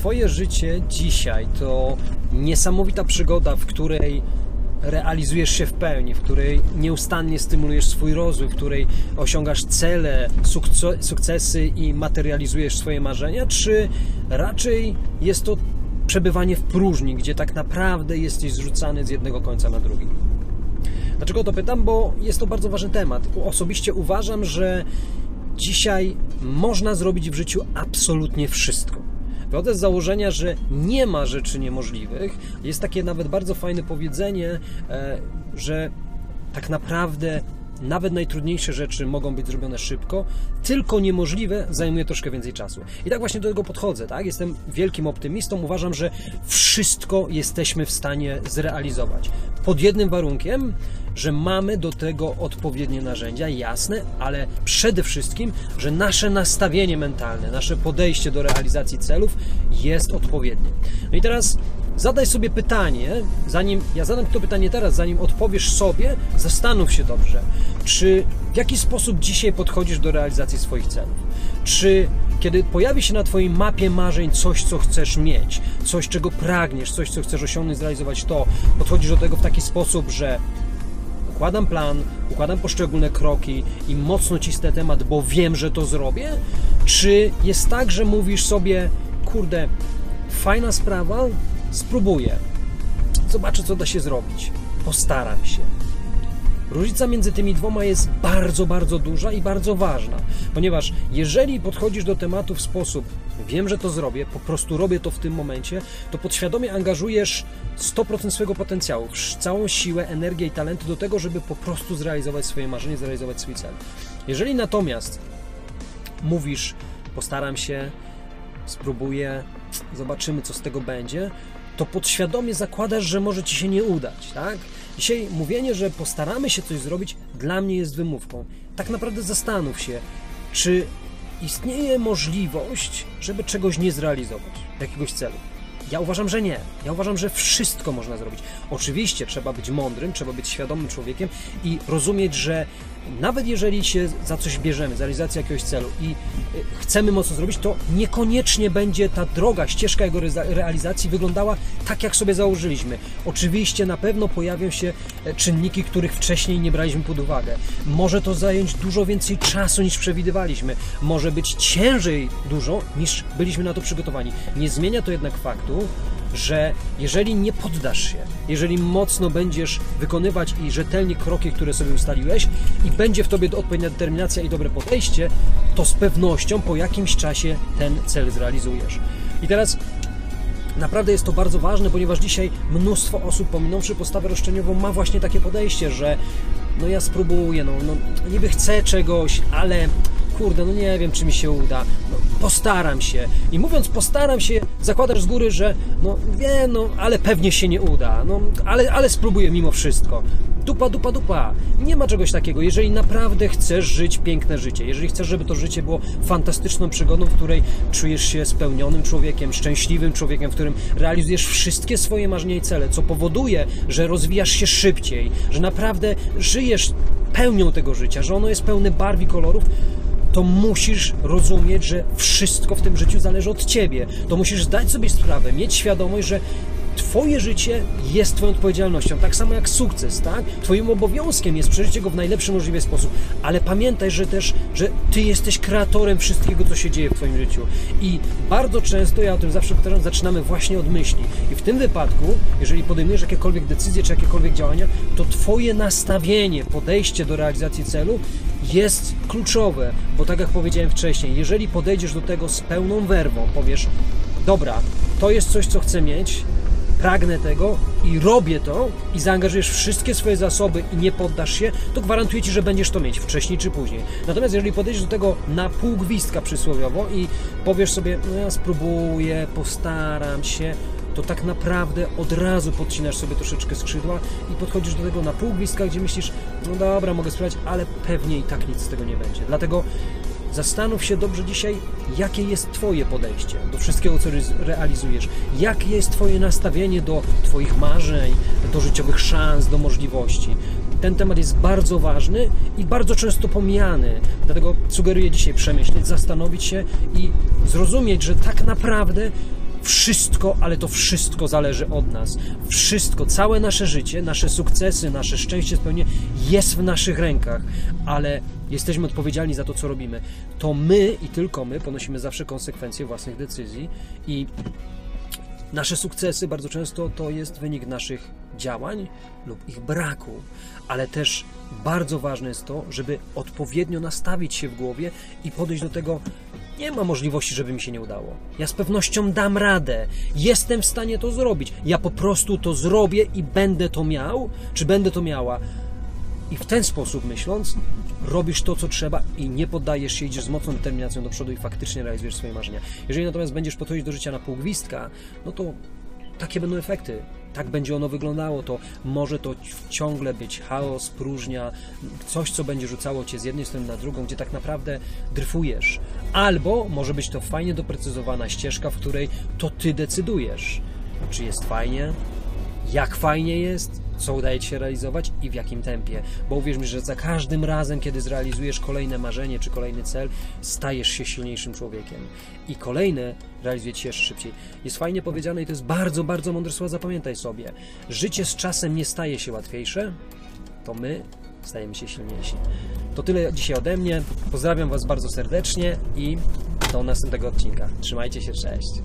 Twoje życie dzisiaj to niesamowita przygoda, w której realizujesz się w pełni, w której nieustannie stymulujesz swój rozwój, w której osiągasz cele, sukcesy i materializujesz swoje marzenia, czy raczej jest to przebywanie w próżni, gdzie tak naprawdę jesteś zrzucany z jednego końca na drugi? Dlaczego to pytam? Bo jest to bardzo ważny temat. Osobiście uważam, że dzisiaj można zrobić w życiu absolutnie wszystko. Wychodzę z założenia, że nie ma rzeczy niemożliwych. Jest takie nawet bardzo fajne powiedzenie, e, że tak naprawdę nawet najtrudniejsze rzeczy mogą być zrobione szybko, tylko niemożliwe zajmuje troszkę więcej czasu. I tak właśnie do tego podchodzę, tak? Jestem wielkim optymistą, uważam, że wszystko jesteśmy w stanie zrealizować. Pod jednym warunkiem, że mamy do tego odpowiednie narzędzia, jasne, ale przede wszystkim, że nasze nastawienie mentalne, nasze podejście do realizacji celów jest odpowiednie. No i teraz zadaj sobie pytanie, zanim ja zadam to pytanie teraz, zanim odpowiesz sobie, zastanów się dobrze, czy w jaki sposób dzisiaj podchodzisz do realizacji swoich celów? Czy kiedy pojawi się na Twojej mapie marzeń coś, co chcesz mieć, coś, czego pragniesz, coś, co chcesz osiągnąć, zrealizować, to podchodzisz do tego w taki sposób, że układam plan, układam poszczególne kroki i mocno cisnę temat, bo wiem, że to zrobię? Czy jest tak, że mówisz sobie, kurde, fajna sprawa, spróbuję, zobaczę, co da się zrobić, postaram się. Różnica między tymi dwoma jest bardzo, bardzo duża i bardzo ważna, ponieważ jeżeli podchodzisz do tematu w sposób wiem, że to zrobię, po prostu robię to w tym momencie, to podświadomie angażujesz 100% swojego potencjału, całą siłę, energię i talenty do tego, żeby po prostu zrealizować swoje marzenie, zrealizować swój cel. Jeżeli natomiast mówisz, postaram się, spróbuję, zobaczymy, co z tego będzie, to podświadomie zakładasz, że może ci się nie udać, tak? Dzisiaj mówienie, że postaramy się coś zrobić, dla mnie jest wymówką. Tak naprawdę zastanów się, czy istnieje możliwość, żeby czegoś nie zrealizować, jakiegoś celu. Ja uważam, że nie. Ja uważam, że wszystko można zrobić. Oczywiście trzeba być mądrym, trzeba być świadomym człowiekiem i rozumieć, że nawet jeżeli się za coś bierzemy, za realizację jakiegoś celu i y, chcemy mocno zrobić, to niekoniecznie będzie ta droga, ścieżka jego realizacji wyglądała tak, jak sobie założyliśmy. Oczywiście na pewno pojawią się e, czynniki, których wcześniej nie braliśmy pod uwagę. Może to zająć dużo więcej czasu niż przewidywaliśmy. Może być ciężej dużo niż byliśmy na to przygotowani. Nie zmienia to jednak faktu, że jeżeli nie poddasz się, jeżeli mocno będziesz wykonywać i rzetelnie kroki, które sobie ustaliłeś i będzie w tobie odpowiednia determinacja i dobre podejście, to z pewnością po jakimś czasie ten cel zrealizujesz. I teraz Naprawdę jest to bardzo ważne, ponieważ dzisiaj mnóstwo osób, pominąwszy postawę roszczeniową, ma właśnie takie podejście, że no ja spróbuję, no, no niby chcę czegoś, ale kurde, no nie wiem, czy mi się uda, no, postaram się. I mówiąc postaram się, zakładasz z góry, że no wiem, no ale pewnie się nie uda, no ale, ale spróbuję mimo wszystko. Dupa, dupa, dupa. Nie ma czegoś takiego. Jeżeli naprawdę chcesz żyć piękne życie, jeżeli chcesz, żeby to życie było fantastyczną przygodą, w której czujesz się spełnionym człowiekiem, szczęśliwym człowiekiem, w którym realizujesz wszystkie swoje marzenia i cele, co powoduje, że rozwijasz się szybciej, że naprawdę żyjesz pełnią tego życia, że ono jest pełne barw i kolorów, to musisz rozumieć, że wszystko w tym życiu zależy od ciebie. To musisz zdać sobie sprawę, mieć świadomość, że Twoje życie jest Twoją odpowiedzialnością, tak samo jak sukces, tak? Twoim obowiązkiem jest przeżycie go w najlepszy możliwy sposób, ale pamiętaj, że też, że Ty jesteś kreatorem wszystkiego, co się dzieje w Twoim życiu. I bardzo często, ja o tym zawsze powtarzam, zaczynamy właśnie od myśli. I w tym wypadku, jeżeli podejmujesz jakiekolwiek decyzje czy jakiekolwiek działania, to Twoje nastawienie, podejście do realizacji celu jest kluczowe, bo tak jak powiedziałem wcześniej, jeżeli podejdziesz do tego z pełną werwą, powiesz, dobra, to jest coś, co chcę mieć, pragnę tego i robię to i zaangażujesz wszystkie swoje zasoby i nie poddasz się, to gwarantuję Ci, że będziesz to mieć wcześniej czy później. Natomiast jeżeli podejdziesz do tego na pół gwizdka przysłowiowo i powiesz sobie, no ja spróbuję, postaram się, to tak naprawdę od razu podcinasz sobie troszeczkę skrzydła i podchodzisz do tego na pół gwizdka, gdzie myślisz, no dobra, mogę spróbować, ale pewnie i tak nic z tego nie będzie. Dlatego Zastanów się dobrze dzisiaj, jakie jest Twoje podejście do wszystkiego, co realizujesz, jakie jest Twoje nastawienie do Twoich marzeń, do życiowych szans, do możliwości. Ten temat jest bardzo ważny i bardzo często pomijany. Dlatego sugeruję dzisiaj przemyśleć, zastanowić się i zrozumieć, że tak naprawdę Wszystko, ale to wszystko zależy od nas. Wszystko, całe nasze życie, nasze sukcesy, nasze szczęście, spełnienie jest w naszych rękach, ale jesteśmy odpowiedzialni za to, co robimy. To my i tylko my ponosimy zawsze konsekwencje własnych decyzji i Nasze sukcesy bardzo często to jest wynik naszych działań lub ich braku, ale też bardzo ważne jest to, żeby odpowiednio nastawić się w głowie i podejść do tego. Nie ma możliwości, żeby mi się nie udało. Ja z pewnością dam radę. Jestem w stanie to zrobić. Ja po prostu to zrobię i będę to miał, czy będę to miała. I w ten sposób myśląc, robisz to, co trzeba i nie poddajesz się, idziesz z mocną determinacją do przodu i faktycznie realizujesz swoje marzenia. Jeżeli natomiast będziesz podchodzić do życia na pół gwizdka, no to takie będą efekty. Tak będzie ono wyglądało, to może to ciągle być chaos, próżnia, coś, co będzie rzucało cię z jednej strony na drugą, gdzie tak naprawdę dryfujesz. Albo może być to fajnie doprecyzowana ścieżka, w której to ty decydujesz, czy jest fajnie, jak fajnie jest, co udaje Ci się realizować i w jakim tempie. Bo uwierz mi, że za każdym razem, kiedy zrealizujesz kolejne marzenie czy kolejny cel, stajesz się silniejszym człowiekiem. I kolejne realizuje Ci się jeszcze szybciej. Jest fajnie powiedziane i to jest bardzo, bardzo mądre słowo, zapamiętaj sobie. Życie z czasem nie staje się łatwiejsze, to my stajemy się silniejsi. To tyle dzisiaj ode mnie. Pozdrawiam Was bardzo serdecznie i do następnego odcinka. Trzymajcie się, cześć.